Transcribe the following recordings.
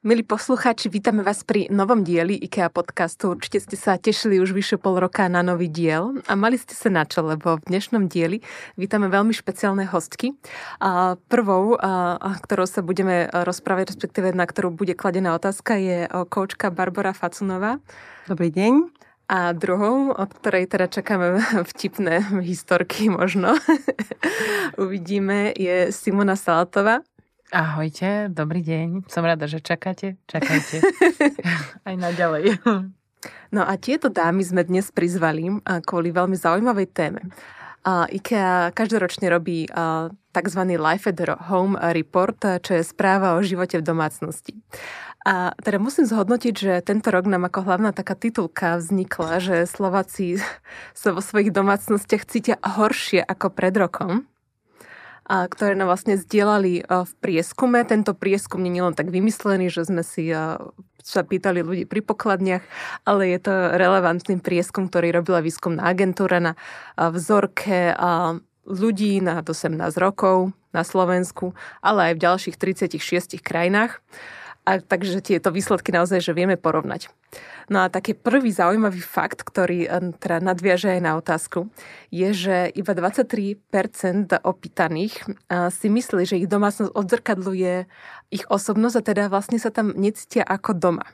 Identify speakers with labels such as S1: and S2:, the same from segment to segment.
S1: Milí poslucháči, vítame vás pri novom dieli IKEA podcastu. Určite ste sa tešili už vyše pol roka na nový diel a mali ste sa na čo, lebo v dnešnom dieli vítame veľmi špeciálne hostky. A prvou, a, ktorou sa budeme rozprávať, respektíve na ktorú bude kladená otázka, je koučka Barbara Facunová.
S2: Dobrý deň.
S1: A druhou, od ktorej teda čakáme vtipné historky možno, uvidíme, je Simona Salatová.
S3: Ahojte, dobrý deň. Som rada, že čakáte. Čakajte. Aj naďalej.
S1: No a tieto dámy sme dnes prizvali kvôli veľmi zaujímavej téme. IKEA každoročne robí tzv. Life at Home Report, čo je správa o živote v domácnosti. A teda musím zhodnotiť, že tento rok nám ako hlavná taká titulka vznikla, že Slováci sa vo svojich domácnostiach cítia horšie ako pred rokom ktoré nám vlastne zdieľali v prieskume. Tento prieskum nie je len tak vymyslený, že sme si sa pýtali ľudí pri pokladniach, ale je to relevantný prieskum, ktorý robila výskumná agentúra na vzorke ľudí na 18 rokov na Slovensku, ale aj v ďalších 36 krajinách. A takže tieto výsledky naozaj, že vieme porovnať. No a taký prvý zaujímavý fakt, ktorý eh, teda nadviaže aj na otázku, je, že iba 23% opýtaných eh, si myslí, že ich domácnosť odzrkadluje ich osobnosť a teda vlastne sa tam necítia ako doma.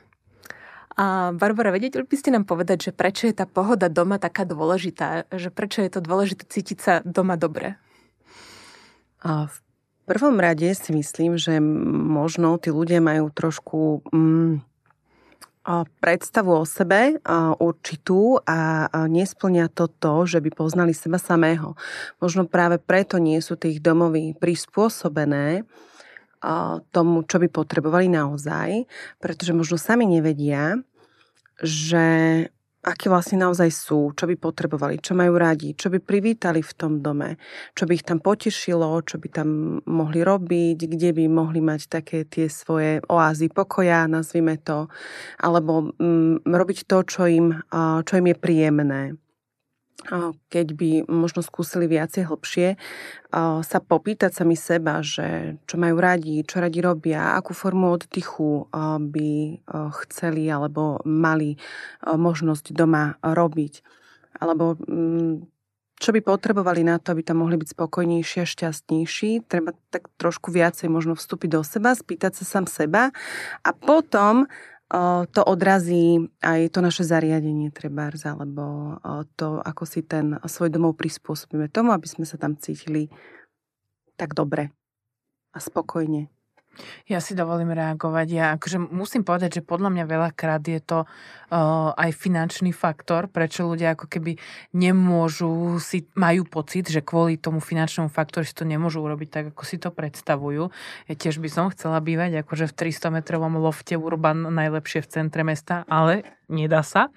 S1: A Barbara, vedieť by ste nám povedať, že prečo je tá pohoda doma taká dôležitá? Že prečo je to dôležité cítiť sa doma dobre?
S2: A v prvom rade si myslím, že možno tí ľudia majú trošku mm, predstavu o sebe určitú a nesplňa to to, že by poznali seba samého. Možno práve preto nie sú tých domovy prispôsobené tomu, čo by potrebovali naozaj, pretože možno sami nevedia, že aké vlastne naozaj sú, čo by potrebovali, čo majú radi, čo by privítali v tom dome, čo by ich tam potešilo, čo by tam mohli robiť, kde by mohli mať také tie svoje oázy pokoja, nazvime to, alebo mm, robiť to, čo im, čo im je príjemné keď by možno skúsili viacej hlbšie, sa popýtať sami seba, že čo majú radi, čo radi robia, akú formu oddychu by chceli alebo mali možnosť doma robiť. Alebo mm, čo by potrebovali na to, aby tam mohli byť spokojnejší a šťastnejší. Treba tak trošku viacej možno vstúpiť do seba, spýtať sa sám seba a potom to odrazí aj to naše zariadenie trebárs, alebo to, ako si ten svoj domov prispôsobíme tomu, aby sme sa tam cítili tak dobre a spokojne.
S3: Ja si dovolím reagovať. Ja akože musím povedať, že podľa mňa veľakrát je to uh, aj finančný faktor, prečo ľudia ako keby nemôžu si, majú pocit, že kvôli tomu finančnému faktoru si to nemôžu urobiť tak, ako si to predstavujú. Ja tiež by som chcela bývať akože v 300 metrovom lofte Urban najlepšie v centre mesta, ale nedá sa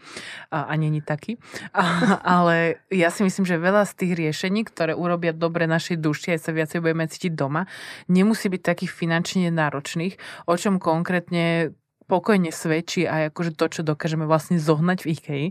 S3: a, a není taký. A, ale ja si myslím, že veľa z tých riešení, ktoré urobia dobre našej duši, aj sa viacej budeme cítiť doma, nemusí byť takých finančne náročných, o čom konkrétne pokojne svedčí aj akože to, čo dokážeme vlastne zohnať v IKEA,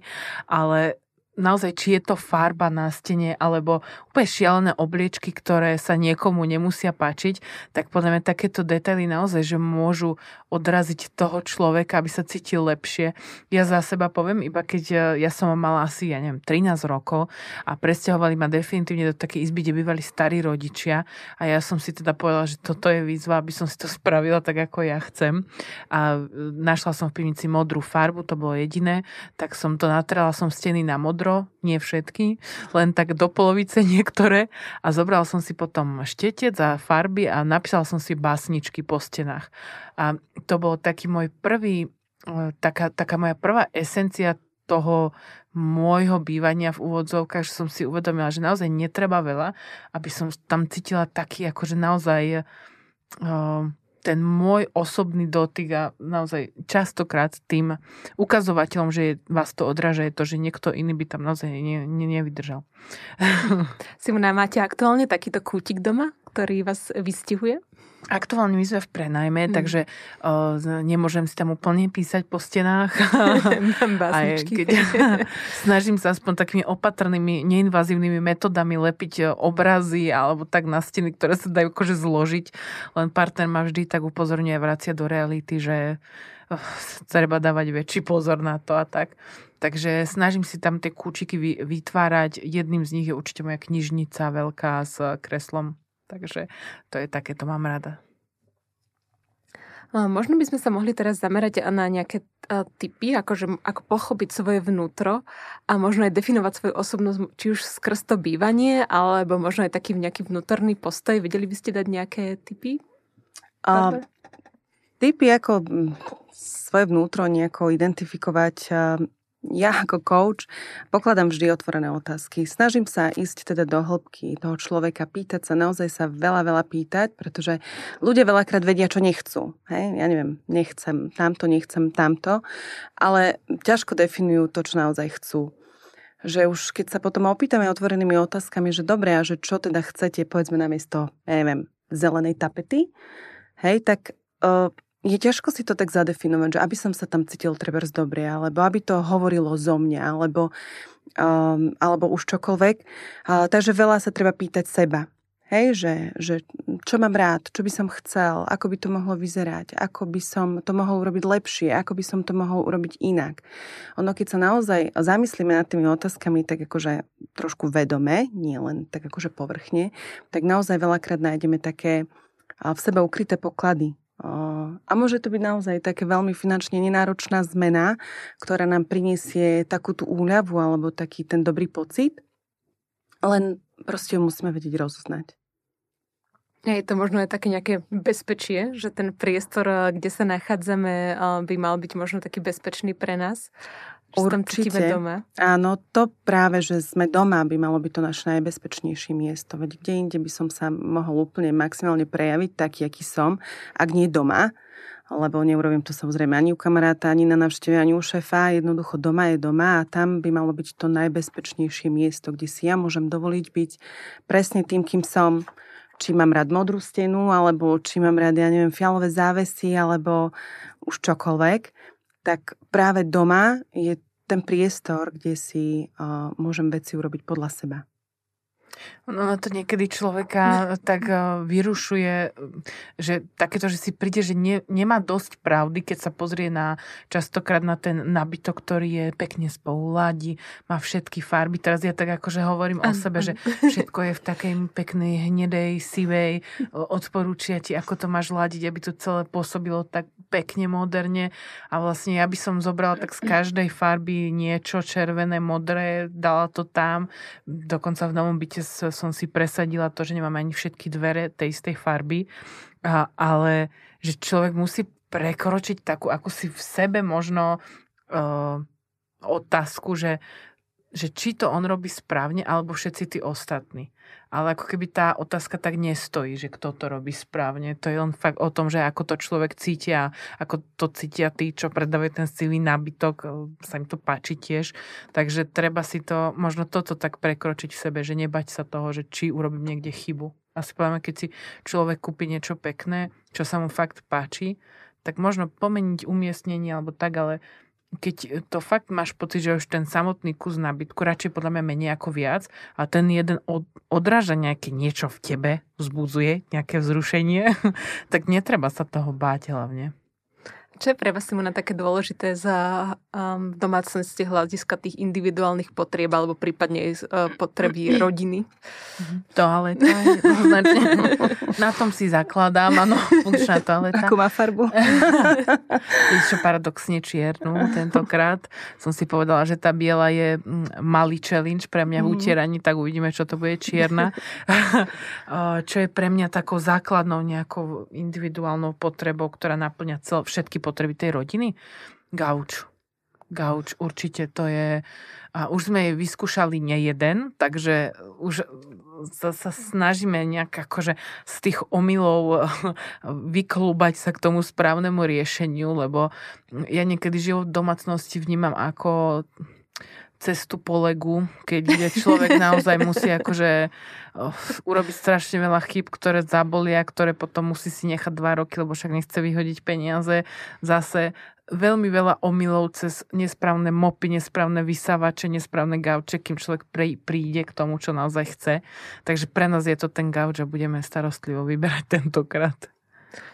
S3: ale naozaj, či je to farba na stene alebo úplne šialené obliečky, ktoré sa niekomu nemusia páčiť, tak podľa mňa takéto detaily naozaj, že môžu odraziť toho človeka, aby sa cítil lepšie. Ja za seba poviem, iba keď e, ja som mala asi, ja neviem, 13 rokov a presťahovali ma definitívne do takej izby, kde bývali starí rodičia a ja som si teda povedala, že toto je výzva, aby som si to spravila tak, ako ja chcem. A e, našla som v pivnici modrú farbu, to bolo jediné, tak som to natrela som steny na modro metro, nie všetky, len tak do polovice niektoré a zobral som si potom štetec a farby a napísal som si básničky po stenách. A to bol taký môj prvý, e, taká, taká moja prvá esencia toho môjho bývania v úvodzovkách, že som si uvedomila, že naozaj netreba veľa, aby som tam cítila taký akože naozaj uh, ten môj osobný dotyk a naozaj častokrát tým ukazovateľom, že vás to odráža, je to, že niekto iný by tam naozaj ne, ne, nevydržal.
S1: Simona, máte aktuálne takýto kútik doma, ktorý vás vystihuje?
S3: Aktuálne my sme v prenajme, mm. takže o, nemôžem si tam úplne písať po stenách.
S1: Aj, keď,
S3: snažím sa aspoň takými opatrnými, neinvazívnymi metodami lepiť obrazy alebo tak na steny, ktoré sa dajú akože zložiť. Len partner ma vždy tak upozorňuje vracia do reality, že oh, treba dávať väčší pozor na to a tak. Takže snažím si tam tie kúčiky vytvárať. Jedným z nich je určite moja knižnica veľká s kreslom Takže to je také, to mám rada.
S1: Možno by sme sa mohli teraz zamerať na nejaké typy, akože ako pochopiť svoje vnútro a možno aj definovať svoju osobnosť, či už skrz to bývanie, alebo možno aj taký nejaký vnútorný postoj. Vedeli by ste dať nejaké typy?
S2: A, typy ako svoje vnútro nejako identifikovať ja ako coach pokladám vždy otvorené otázky. Snažím sa ísť teda do hĺbky toho človeka, pýtať sa, naozaj sa veľa, veľa pýtať, pretože ľudia veľakrát vedia, čo nechcú. Hej? Ja neviem, nechcem tamto, nechcem tamto, ale ťažko definujú to, čo naozaj chcú. Že už keď sa potom opýtame otvorenými otázkami, že dobre, a že čo teda chcete, povedzme namiesto, ja neviem, zelenej tapety, hej, tak uh, je ťažko si to tak zadefinovať, že aby som sa tam cítil trebárs dobre, alebo aby to hovorilo zo mňa, alebo, um, alebo už čokoľvek. Uh, takže veľa sa treba pýtať seba. Hej, že, že čo mám rád, čo by som chcel, ako by to mohlo vyzerať, ako by som to mohol urobiť lepšie, ako by som to mohol urobiť inak. Ono, keď sa naozaj zamyslíme nad tými otázkami tak akože trošku vedome, nie len tak akože povrchne, tak naozaj veľakrát nájdeme také v sebe ukryté poklady, a môže to byť naozaj také veľmi finančne nenáročná zmena, ktorá nám priniesie takú tú úľavu alebo taký ten dobrý pocit, len proste ju musíme vedieť rozoznať.
S1: Je to možno aj také nejaké bezpečie, že ten priestor, kde sa nachádzame, by mal byť možno taký bezpečný pre nás. Určite. doma.
S2: Áno, to práve, že sme doma, by malo byť to naše najbezpečnejšie miesto. Veď kde inde by som sa mohol úplne maximálne prejaviť taký, aký som, ak nie doma, lebo neurobím to samozrejme ani u kamaráta, ani na návšteve, ani u šefa. Jednoducho doma je doma a tam by malo byť to najbezpečnejšie miesto, kde si ja môžem dovoliť byť presne tým, kým som. Či mám rád modrú stenu, alebo či mám rád, ja neviem, fialové závesy, alebo už čokoľvek tak práve doma je ten priestor, kde si uh, môžem veci urobiť podľa seba.
S3: No to niekedy človeka tak eh, vyrušuje, že takéto, že si príde, že ne, nemá dosť pravdy, keď sa pozrie na častokrát na ten nabytok, ktorý je pekne spoluladí, má všetky farby. Teraz ja tak akože hovorím o sebe, že všetko je v takej peknej hnedej, sivej. Odporúčia ti, ako to máš ladiť, aby to celé pôsobilo tak pekne moderne. A vlastne ja by som zobrala tak z každej farby niečo červené, modré, dala to tam. Dokonca v novom byte som si presadila to, že nemám ani všetky dvere tej istej farby, a, ale že človek musí prekročiť takú, ako si v sebe možno uh, otázku, že že či to on robí správne, alebo všetci tí ostatní. Ale ako keby tá otázka tak nestojí, že kto to robí správne. To je len fakt o tom, že ako to človek cítia, ako to cítia tí, čo predávajú ten silný nábytok, e, sa im to páči tiež. Takže treba si to, možno toto tak prekročiť v sebe, že nebať sa toho, že či urobím niekde chybu. Asi poviem, keď si človek kúpi niečo pekné, čo sa mu fakt páči, tak možno pomeniť umiestnenie alebo tak, ale keď to fakt máš pocit, že už ten samotný kus nábytku, radšej podľa mňa menej ako viac, a ten jeden od, odráža nejaké niečo v tebe, vzbudzuje nejaké vzrušenie, tak netreba sa toho báť hlavne.
S1: Čo je pre vás, Simona, také dôležité za um, domácnosti hľadiska tých individuálnych potrieb alebo prípadne uh, potreby rodiny?
S3: Toaleta. Na tom si zakladám, áno, funkčná toaleta.
S2: Ako má farbu?
S3: Čo paradoxne čiernu tentokrát. Som si povedala, že tá biela je mm, malý challenge pre mňa v mhm. utieraní, tak uvidíme, čo to bude čierna. čo je pre mňa takou základnou nejakou individuálnou potrebou, ktorá naplňa cel, všetky potreby tej rodiny? Gauč. Gauč, určite to je... A už sme jej vyskúšali nejeden, takže už sa, sa snažíme nejak akože z tých omylov vyklúbať sa k tomu správnemu riešeniu, lebo ja niekedy život v domácnosti vnímam ako cestu po legu, keď človek naozaj musí akože uh, urobiť strašne veľa chyb, ktoré zabolia, ktoré potom musí si nechať dva roky, lebo však nechce vyhodiť peniaze. Zase veľmi veľa omylov cez nesprávne mopy, nesprávne vysávače, nesprávne gauče, kým človek príde k tomu, čo naozaj chce. Takže pre nás je to ten gauč a budeme starostlivo vyberať tentokrát.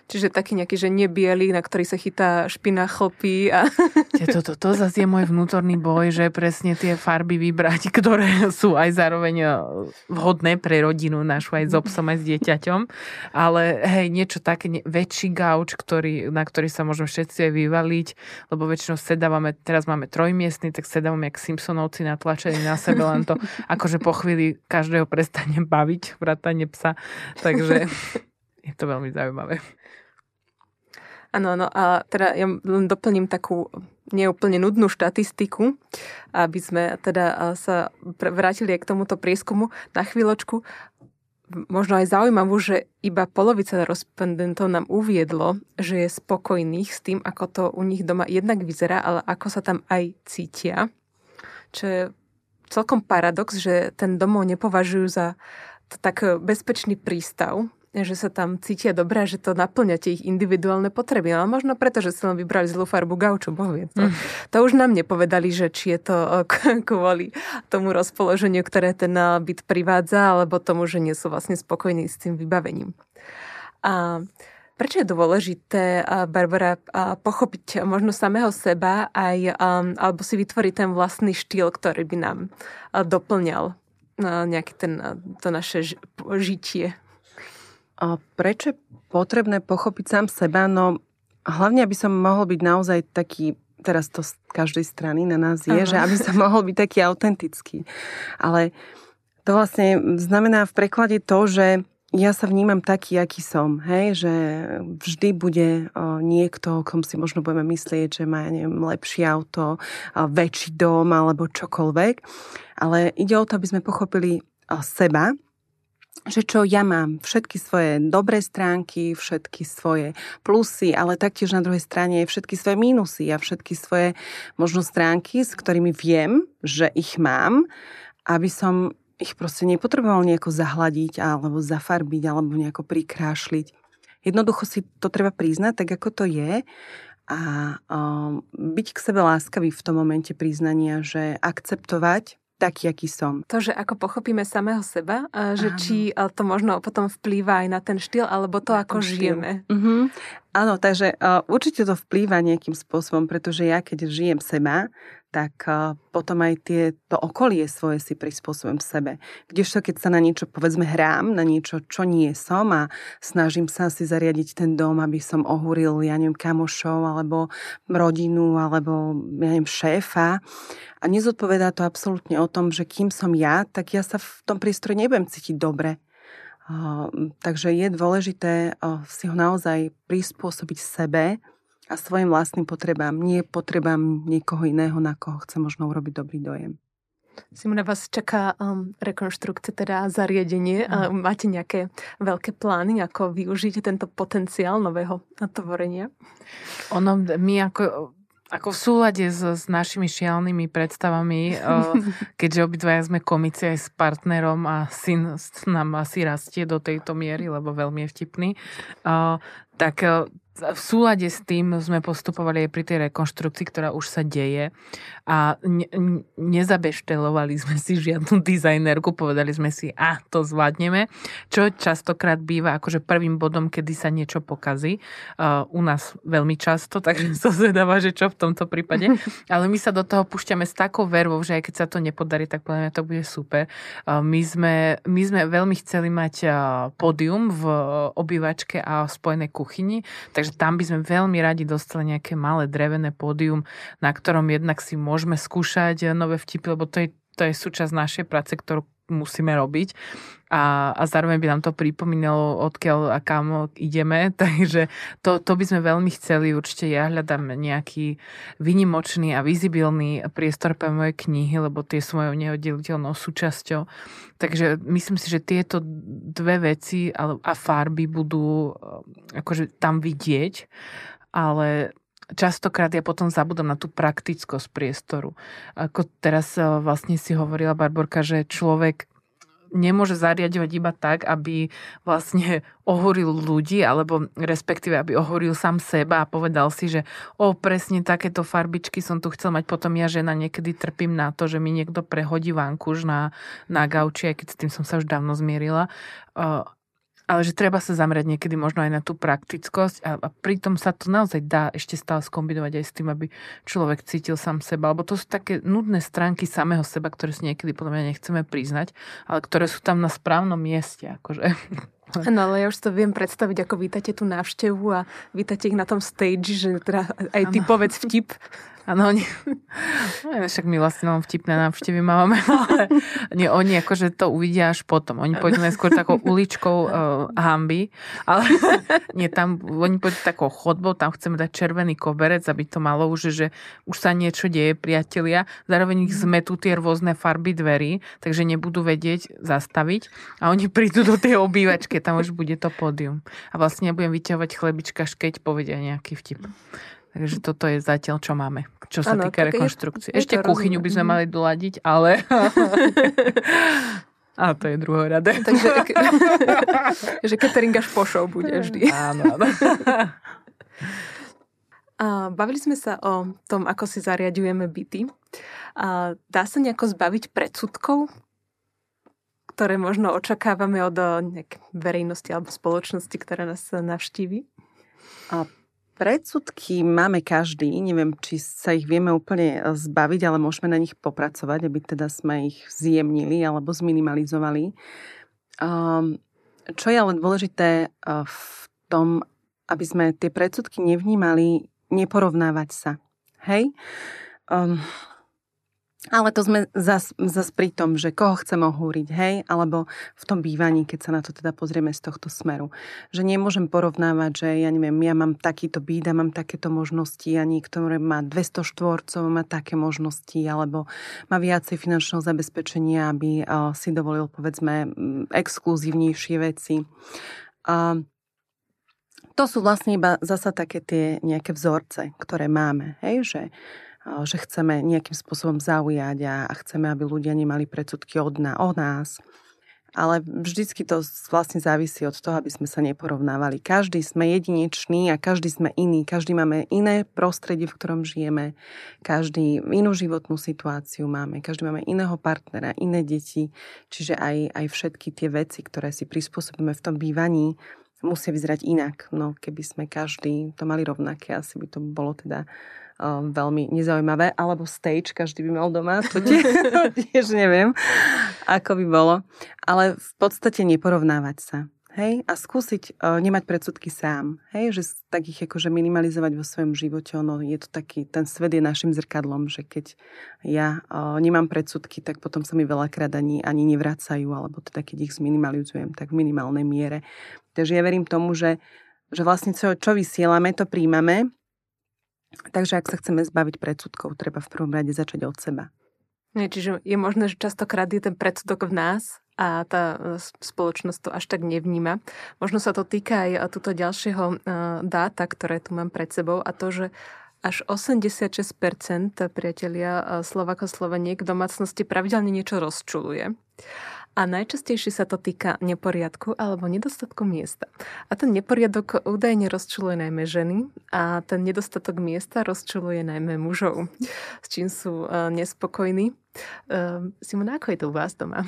S1: Čiže taký nejaký, že nebielý, na ktorý sa chytá špina chlpy. A...
S3: To, to, to zase je môj vnútorný boj, že presne tie farby vybrať, ktoré sú aj zároveň e, vhodné pre rodinu našu, aj s obsom, aj s dieťaťom. Ale hej, niečo také, väčší gauč, ktorý, na ktorý sa môžeme všetci aj vyvaliť, lebo väčšinou sedávame, teraz máme trojmiestný, tak sedávame jak Simpsonovci natlačení na sebe, len to akože po chvíli každého prestane baviť, vrátane psa. Takže je to veľmi zaujímavé.
S1: Áno, no a teda ja len doplním takú neúplne nudnú štatistiku, aby sme teda sa vrátili k tomuto prieskumu na chvíľočku. Možno aj zaujímavú, že iba polovica respondentov nám uviedlo, že je spokojných s tým, ako to u nich doma jednak vyzerá, ale ako sa tam aj cítia. Čo je celkom paradox, že ten domov nepovažujú za tak bezpečný prístav, že sa tam cítia dobré, že to naplňa tie ich individuálne potreby. Ale možno preto, že si len vybrali zlú farbu gauču, boh vie. To, mm. to už nám nepovedali, že či je to eh, kvôli tomu rozpoloženiu, ktoré ten byt privádza, alebo tomu, že nie sú vlastne spokojní s tým vybavením. A Prečo je dôležité, Barbara, pochopiť možno samého seba aj, alebo si vytvoriť ten vlastný štýl, ktorý by nám doplňal nejaké ten, to naše žitie?
S2: A prečo je potrebné pochopiť sám seba? No hlavne, aby som mohol byť naozaj taký, teraz to z každej strany na nás je, Aha. že aby som mohol byť taký autentický. Ale to vlastne znamená v preklade to, že ja sa vnímam taký, aký som, hej, že vždy bude niekto, o kom si možno budeme myslieť, že má, neviem, lepšie auto, väčší dom alebo čokoľvek, ale ide o to, aby sme pochopili seba že čo ja mám, všetky svoje dobré stránky, všetky svoje plusy, ale taktiež na druhej strane všetky svoje mínusy a všetky svoje možno stránky, s ktorými viem, že ich mám, aby som ich proste nepotreboval nejako zahladiť alebo zafarbiť alebo nejako prikrášliť. Jednoducho si to treba priznať tak, ako to je a um, byť k sebe láskavý v tom momente priznania, že akceptovať taký, aký som.
S1: To, že ako pochopíme samého seba, že Áno. či to možno potom vplýva aj na ten štýl, alebo to, na ako žijeme.
S2: Uh-huh. Áno, takže uh, určite to vplýva nejakým spôsobom, pretože ja keď žijem seba, tak potom aj tie, to okolie svoje si prispôsobím sebe. Kdežto keď sa na niečo, povedzme, hrám, na niečo, čo nie som a snažím sa si zariadiť ten dom, aby som ohúril, ja neviem, kamošov, alebo rodinu, alebo, ja neviem, šéfa. A nezodpovedá to absolútne o tom, že kým som ja, tak ja sa v tom priestore nebudem cítiť dobre. takže je dôležité si ho naozaj prispôsobiť sebe, a svojim vlastným potrebám, nie potrebám niekoho iného, na koho chce možno urobiť dobrý dojem.
S1: Simona, vás čaká um, rekonštrukcia, teda zariadenie. Mm. máte nejaké veľké plány, ako využiť tento potenciál nového tvorenia?
S3: Ono, my ako ako v súlade s, s našimi šialnými predstavami, keďže obidvaja sme komici aj s partnerom a syn nám asi rastie do tejto miery, lebo veľmi je vtipný, tak v súlade s tým sme postupovali aj pri tej rekonštrukcii, ktorá už sa deje a ne, nezabeštelovali sme si žiadnu dizajnerku, povedali sme si, a to zvládneme, čo častokrát býva akože prvým bodom, kedy sa niečo pokazí. Uh, u nás veľmi často, takže sa zvedáva, že čo v tomto prípade. Ale my sa do toho púšťame s takou vervou, že aj keď sa to nepodarí, tak podľa mňa to bude super. Uh, my, sme, my sme veľmi chceli mať uh, pódium v obývačke a v spojenej kuchyni, tak Takže tam by sme veľmi radi dostali nejaké malé drevené pódium, na ktorom jednak si môžeme skúšať nové vtipy, lebo to je, to je súčasť našej práce, ktorú musíme robiť. A, a zároveň by nám to pripomínalo, odkiaľ a kam ideme, takže to, to by sme veľmi chceli, určite ja hľadám nejaký vynimočný a vizibilný priestor pre moje knihy, lebo tie sú mojou neoddeliteľnou súčasťou. Takže myslím si, že tieto dve veci a farby budú eh, akože tam vidieť, ale častokrát ja potom zabudám na tú praktickosť priestoru. Ako teraz e, vlastne si hovorila Barborka, že človek nemôže zariadovať iba tak, aby vlastne ohoril ľudí, alebo respektíve, aby ohoril sám seba a povedal si, že o, presne takéto farbičky som tu chcel mať, potom ja žena niekedy trpím na to, že mi niekto prehodí vankuš na, na gauči, aj keď s tým som sa už dávno zmierila ale že treba sa zamerať niekedy možno aj na tú praktickosť a, a pritom sa to naozaj dá ešte stále skombinovať aj s tým, aby človek cítil sám seba, lebo to sú také nudné stránky samého seba, ktoré si niekedy podľa mňa nechceme priznať, ale ktoré sú tam na správnom mieste. Akože.
S1: No ale ja už to viem predstaviť, ako vítate tú návštevu a vítate ich na tom stage, že teda aj ty ano. povedz vtip.
S3: Áno, oni, no, však my vlastne mám vtipné návštevy máme, ale nie, oni akože to uvidia až potom. Oni pôjdu najskôr takou uličkou uh, hamby, ale nie, tam oni pôjdu takou chodbou, tam chceme dať červený koberec, aby to malo už, že už sa niečo deje, priatelia. Zároveň ich zmetú tie rôzne farby dverí, takže nebudú vedieť zastaviť a oni prídu do tej obývačky, tam už bude to pódium. A vlastne ja budem vyťahovať chlebička, keď povedia nejaký vtip. Takže toto je zatiaľ, čo máme, čo sa ano, týka rekonštrukcie. Je, Ešte je kuchyňu by sme mhm. mali doladiť, ale... A to je druhorade.
S1: Takže že catering až po show bude vždy.
S3: Áno, áno.
S1: A bavili sme sa o tom, ako si zariadujeme byty. A dá sa nejako zbaviť predsudkov, ktoré možno očakávame od verejnosti alebo spoločnosti, ktorá nás navštívi?
S2: A Predsudky máme každý, neviem, či sa ich vieme úplne e, zbaviť, ale môžeme na nich popracovať, aby teda sme ich zjemnili alebo zminimalizovali. Um, čo je ale dôležité uh, v tom, aby sme tie predsudky nevnímali, neporovnávať sa. Hej? Ale to sme zas, zas pri tom, že koho chceme ohúriť, hej? Alebo v tom bývaní, keď sa na to teda pozrieme z tohto smeru. Že nemôžem porovnávať, že ja neviem, ja mám takýto byt a mám takéto možnosti a niekto má 200 štvorcov, má také možnosti, alebo má viacej finančného zabezpečenia, aby si dovolil, povedzme, exkluzívnejšie veci. A to sú vlastne iba zasa také tie nejaké vzorce, ktoré máme, hej? Že že chceme nejakým spôsobom zaujať a, chceme, aby ľudia nemali predsudky od na, o nás. Ale vždycky to vlastne závisí od toho, aby sme sa neporovnávali. Každý sme jedinečný a každý sme iný. Každý máme iné prostredie, v ktorom žijeme. Každý inú životnú situáciu máme. Každý máme iného partnera, iné deti. Čiže aj, aj všetky tie veci, ktoré si prispôsobíme v tom bývaní, musia vyzerať inak. No, keby sme každý to mali rovnaké, asi by to bolo teda um, veľmi nezaujímavé, alebo stage, každý by mal doma, to tiež, tiež neviem, ako by bolo. Ale v podstate neporovnávať sa. Hej, a skúsiť uh, nemať predsudky sám. Hej, že tak ich akože minimalizovať vo svojom živote. Ono je to taký, ten svet je našim zrkadlom, že keď ja uh, nemám predsudky, tak potom sa mi veľakrát ani, ani nevracajú, alebo teda keď ich zminimalizujem, tak v minimálnej miere. Takže ja verím tomu, že, že vlastne čo, čo vysielame, to príjmame Takže ak sa chceme zbaviť predsudkov, treba v prvom rade začať od seba.
S1: Nie, čiže je možné, že častokrát je ten predsudok v nás a tá e, spoločnosť to až tak nevníma. Možno sa to týka aj e, túto ďalšieho e, dáta, ktoré tu mám pred sebou a to, že až 86% priatelia Slovako Sloveniek v domácnosti pravidelne niečo rozčuluje. A najčastejšie sa to týka neporiadku alebo nedostatku miesta. A ten neporiadok údajne rozčuluje najmä ženy a ten nedostatok miesta rozčuluje najmä mužov, s čím sú uh, nespokojní. Uh, Simona, ako je to u vás doma?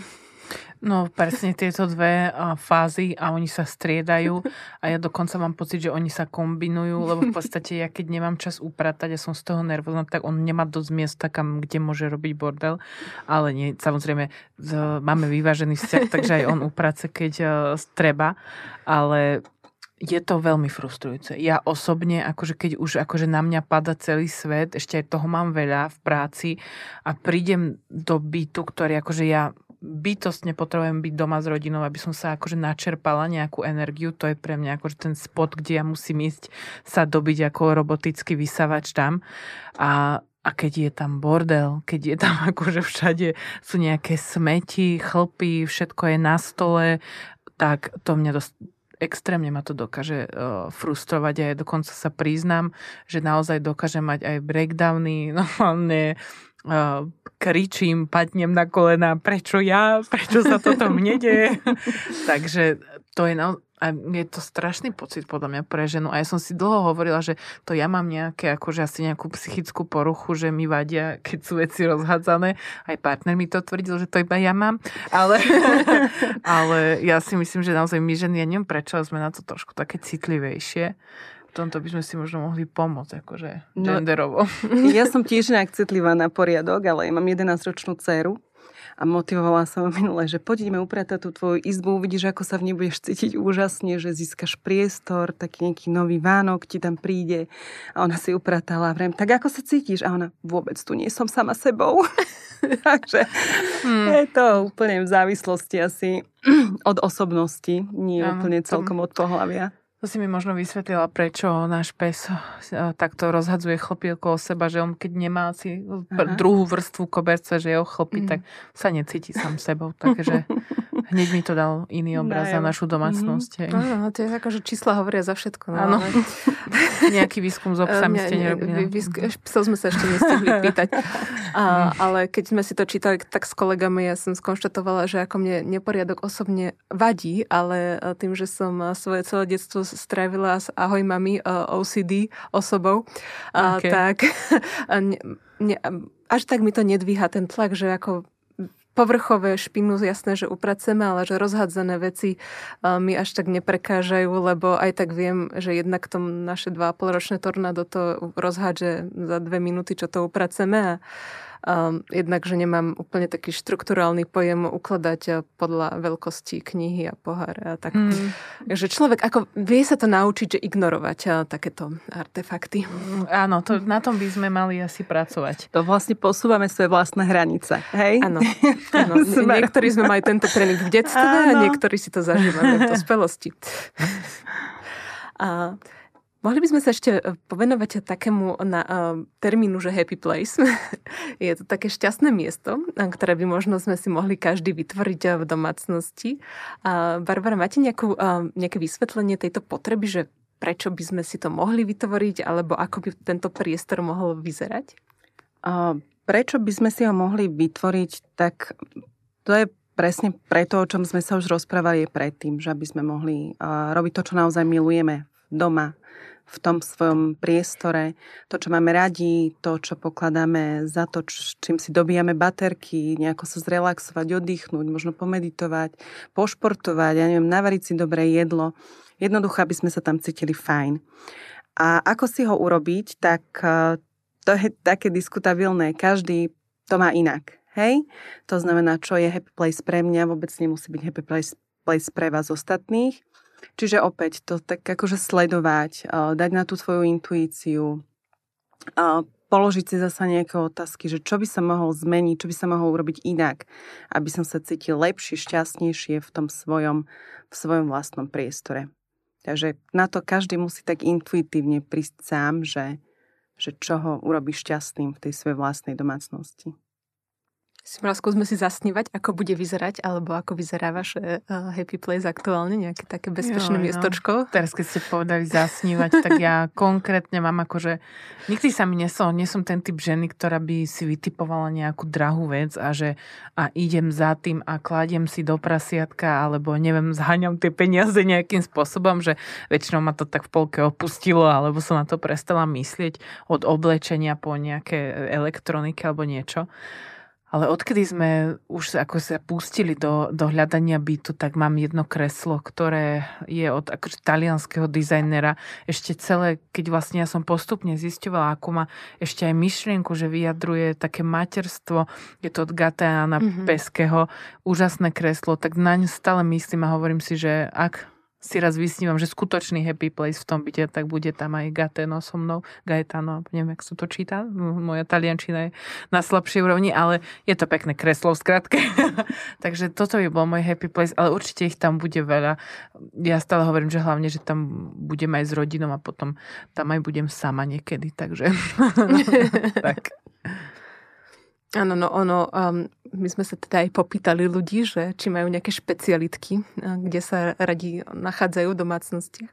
S3: No presne tieto dve fázy a oni sa striedajú. A ja dokonca mám pocit, že oni sa kombinujú, lebo v podstate ja keď nemám čas upratať a som z toho nervózna, tak on nemá dosť miesta, kam, kde môže robiť bordel, ale nie, samozrejme máme vyvážený vzťah, takže aj on uprace, keď e, treba, ale je to veľmi frustrujúce. Ja osobne, akože keď už akože na mňa pada celý svet, ešte aj toho mám veľa v práci a prídem do bytu, ktorý akože ja bytostne potrebujem byť doma s rodinou, aby som sa akože načerpala nejakú energiu. To je pre mňa akože ten spot, kde ja musím ísť sa dobiť ako robotický vysavač tam. A, a keď je tam bordel, keď je tam akože všade sú nejaké smeti, chlpy, všetko je na stole, tak to mňa dosť extrémne ma to dokáže uh, frustrovať a ja dokonca sa priznám, že naozaj dokáže mať aj breakdowny, normálne uh, kričím, padnem na kolena, prečo ja, prečo sa toto mne deje. Takže to je naozaj a je to strašný pocit podľa mňa pre ženu. A ja som si dlho hovorila, že to ja mám nejaké, akože asi nejakú psychickú poruchu, že mi vadia, keď sú veci rozhádzané. Aj partner mi to tvrdil, že to iba ja mám. Ale, ale ja si myslím, že naozaj my ženy, ja neviem prečo, sme na to trošku také citlivejšie. V tomto by sme si možno mohli pomôcť, akože no, genderovo.
S2: Ja som tiež nejak citlivá na poriadok, ale ja mám 11-ročnú dceru a motivovala som ho minule, že poďme upratať tú tvoju izbu, uvidíš, ako sa v nej budeš cítiť úžasne, že získaš priestor, taký nejaký nový Vánok ti tam príde a ona si upratala a vrem, tak ako sa cítiš? A ona, vôbec tu nie som sama sebou. Takže hmm. je to úplne v závislosti asi od osobnosti, nie ja, úplne celkom od pohľavia.
S3: To si mi možno vysvetlila, prečo náš pes eh, takto rozhadzuje chlpy okolo seba, že on keď nemá si Aha. druhú vrstvu koberca, že je chlpy, mm. tak sa necíti sám sebou. Takže hneď mi to dal iný obraz za našu domácnosť.
S1: Mm. Áno, to je ako, že čísla hovoria za všetko. No,
S3: Áno. Ale... Nejaký výskum s obsami ste nerobili.
S1: No. Výsk- psov sme sa ešte nestihli pýtať. A, ale keď sme si to čítali, tak s kolegami ja som skonštatovala, že ako mne neporiadok osobne vadí, ale eh, tým, že som eh, svoje celé detstvo strávila s ahoj mami OCD osobou, okay. tak ne, ne, až tak mi to nedvíha ten tlak, že ako povrchové špinu, jasné, že upraceme, ale že rozhadzené veci mi až tak neprekážajú, lebo aj tak viem, že jednak tom naše 2,5 ročné tornádo to rozhádže za dve minúty, čo to upraceme a Um, jednak, že nemám úplne taký štrukturálny pojem ukladať eh, podľa veľkosti knihy a pohára. A tak. Mm. Že človek ako vie sa to naučiť, že ignorovať a, eh, takéto artefakty.
S3: Mm, áno, to, na tom by sme mali asi pracovať.
S2: To vlastne posúvame svoje vlastné hranice. Hej?
S1: Áno. áno. niektorí sme mali tento tréning v detstve áno. a niektorí si to zažívame v dospelosti. A Mohli by sme sa ešte e, povenovať takému na, uh, termínu, že happy place. je to také šťastné miesto, ktoré by možno sme si mohli každý vytvoriť v domácnosti. Uh, Barbara, máte nejakú, uh, nejaké vysvetlenie tejto potreby, že prečo by sme si to mohli vytvoriť, alebo ako by tento priestor mohol vyzerať?
S2: Uh, prečo by sme si ho mohli vytvoriť, tak to je presne preto, o čom sme sa už rozprávali predtým, že aby sme mohli uh, robiť to, čo naozaj milujeme doma, v tom svojom priestore, to, čo máme radi, to, čo pokladáme za to, čím si dobíjame baterky, nejako sa zrelaxovať, oddychnúť, možno pomeditovať, pošportovať, ja neviem, navariť si dobré jedlo. Jednoducho, aby sme sa tam cítili fajn. A ako si ho urobiť, tak e, to je také diskutabilné. Každý to má inak. Hej? To znamená, čo je happy place pre mňa, vôbec nemusí byť happy place, pre vás ostatných. Čiže opäť to tak akože sledovať, dať na tú svoju intuíciu, položiť si zasa nejaké otázky, že čo by sa mohol zmeniť, čo by sa mohol urobiť inak, aby som sa cítil lepšie, šťastnejšie v tom svojom, v svojom vlastnom priestore. Takže na to každý musí tak intuitívne prísť sám, že, že čo ho urobí šťastným v tej svojej vlastnej domácnosti.
S1: Simona, skúsme si zasnívať, ako bude vyzerať, alebo ako vyzerá vaše uh, happy place aktuálne, nejaké také bezpečné jo, miestočko.
S3: No. Teraz, keď ste povedali zasnívať, tak ja konkrétne mám akože, nikdy sa mi nesom, nie som ten typ ženy, ktorá by si vytipovala nejakú drahú vec a že a idem za tým a kladiem si do prasiatka, alebo neviem, zháňam tie peniaze nejakým spôsobom, že väčšinou ma to tak v polke opustilo, alebo som na to prestala myslieť od oblečenia po nejaké elektroniky alebo niečo. Ale odkedy sme už ako sa pustili do, do hľadania bytu, tak mám jedno kreslo, ktoré je od akože, talianského dizajnera. Ešte celé, keď vlastne ja som postupne zisťovala, ako má ešte aj myšlienku, že vyjadruje také materstvo, je to od Gateana mm-hmm. Peského, úžasné kreslo, tak naň stále myslím a hovorím si, že ak si raz vysnívam, že skutočný happy place v tom byte, tak bude tam aj Gateno so mnou, Gaetano, neviem, jak sa to číta, moja taliančina je na slabšej úrovni, ale je to pekné kreslo v skratke. Takže toto by bol môj happy place, ale určite ich tam bude veľa. Ja stále hovorím, že hlavne, že tam budem aj s rodinou a potom tam aj budem sama niekedy, takže tak.
S1: Áno, no ono, um, my sme sa teda aj popýtali ľudí, že či majú nejaké špecialitky, kde sa radi nachádzajú v domácnostiach.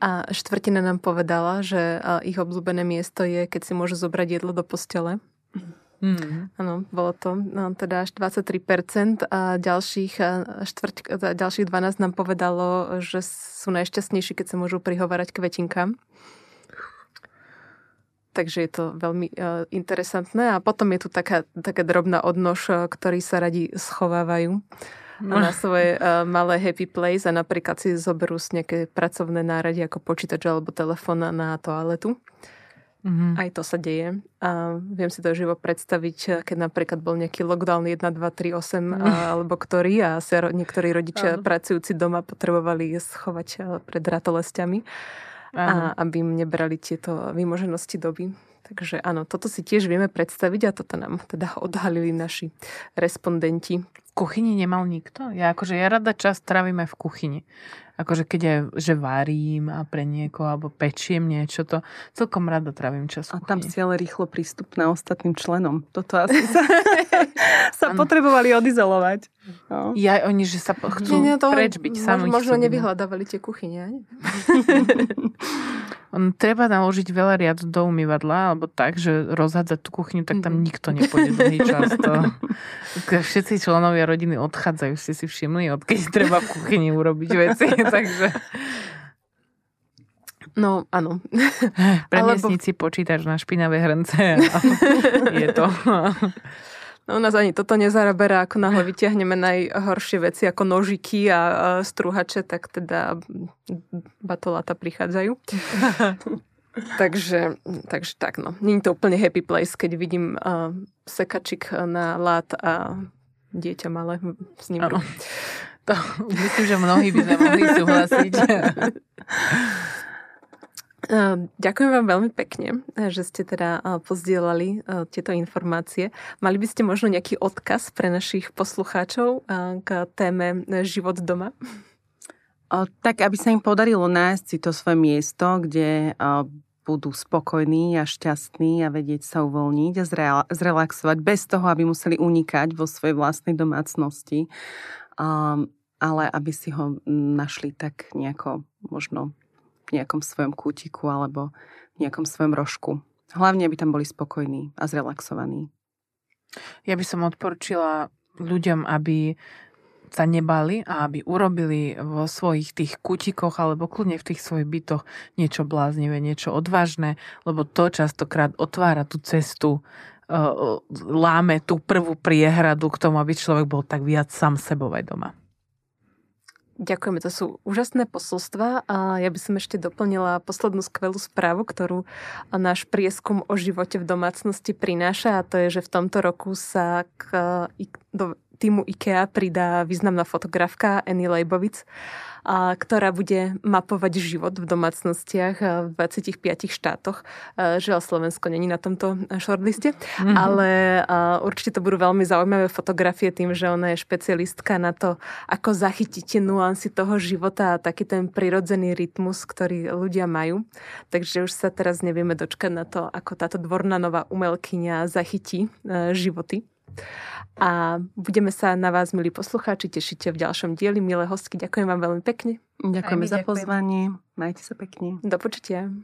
S1: A štvrtina nám povedala, že ich obľúbené miesto je, keď si môžu zobrať jedlo do postele. Mm. Áno, bolo to no, teda až 23% a ďalších, štvrť, ďalších 12 nám povedalo, že sú najšťastnejší, keď sa môžu prihovárať kvetinkám. Takže je to veľmi uh, interesantné. A potom je tu taká, taká drobná odnož, uh, ktorí sa radi schovávajú no. na svoje uh, malé happy place a napríklad si zoberú nejaké pracovné nárady ako počítač alebo telefón na toaletu. Mm-hmm. Aj to sa deje. A viem si to živo predstaviť, keď napríklad bol nejaký lockdown 1, 2, 3, 8 mm. alebo ktorý a sa niektorí rodičia pracujúci doma potrebovali schovať pred ratolestiami a aby im nebrali tieto vymoženosti doby. Takže áno, toto si tiež vieme predstaviť a toto nám teda odhalili naši respondenti.
S3: Kuchyni nemal nikto? Ja akože ja rada čas trávim aj v kuchyni akože keď je, že varím a pre niekoho alebo pečiem niečo, to celkom rada trávim čas.
S2: A tam si ale rýchlo prístupná ostatným členom. Toto asi sa, sa potrebovali odizolovať.
S3: No. Ja oni, že sa chcú nie, nie, to preč byť
S1: sami. Možno nevyhľadávali tie kuchyne.
S3: On treba naložiť veľa riad do umývadla, alebo tak, že rozhádzať tú kuchyňu, tak tam mhm. nikto nepôjde dlhý čas. To, všetci členovia rodiny odchádzajú, ste si všimli, odkedy treba v kuchyni urobiť veci. takže...
S1: No, áno.
S3: Premiesniť Alebo... počítač na špinavé hrnce. je to.
S1: No, u nás ani toto nezaberá, ako náhle vyťahneme najhoršie veci ako nožiky a, a strúhače, tak teda batolata prichádzajú. takže, takže tak, no. Není to úplne happy place, keď vidím uh, sekačik na lát a dieťa malé s ním. Ano.
S3: To myslím, že mnohí by sme mohli súhlasiť.
S1: Ďakujem vám veľmi pekne, že ste teda pozdielali tieto informácie. Mali by ste možno nejaký odkaz pre našich poslucháčov k téme život doma?
S2: Tak, aby sa im podarilo nájsť si to svoje miesto, kde budú spokojní a šťastní a vedieť sa uvoľniť a zrelaxovať bez toho, aby museli unikať vo svojej vlastnej domácnosti um, ale aby si ho našli tak nejako možno v nejakom svojom kútiku alebo v nejakom svojom rožku. Hlavne, aby tam boli spokojní a zrelaxovaní.
S3: Ja by som odporčila ľuďom, aby sa nebali a aby urobili vo svojich tých kutikoch alebo kľudne v tých svojich bytoch niečo bláznivé, niečo odvážne, lebo to častokrát otvára tú cestu láme tú prvú priehradu k tomu, aby človek bol tak viac sám sebou aj doma.
S1: Ďakujeme, to sú úžasné posolstva a ja by som ešte doplnila poslednú skvelú správu, ktorú náš prieskum o živote v domácnosti prináša a to je, že v tomto roku sa k, do týmu IKEA pridá významná fotografka Annie Leibovic a, ktorá bude mapovať život v domácnostiach v 25 štátoch. Žiaľ, Slovensko není na tomto shortliste, mm-hmm. ale určite to budú veľmi zaujímavé fotografie tým, že ona je špecialistka na to, ako zachytiť nuancy toho života a taký ten prirodzený rytmus, ktorý ľudia majú. Takže už sa teraz nevieme dočkať na to, ako táto dvorná nová umelkyňa zachytí e, životy. A budeme sa na vás, milí poslucháči, tešíte v ďalšom dieli. Milé hostky, ďakujem vám veľmi pekne.
S2: Ďakujeme za ďakujem. pozvanie. Majte sa pekne.
S1: Do počutia.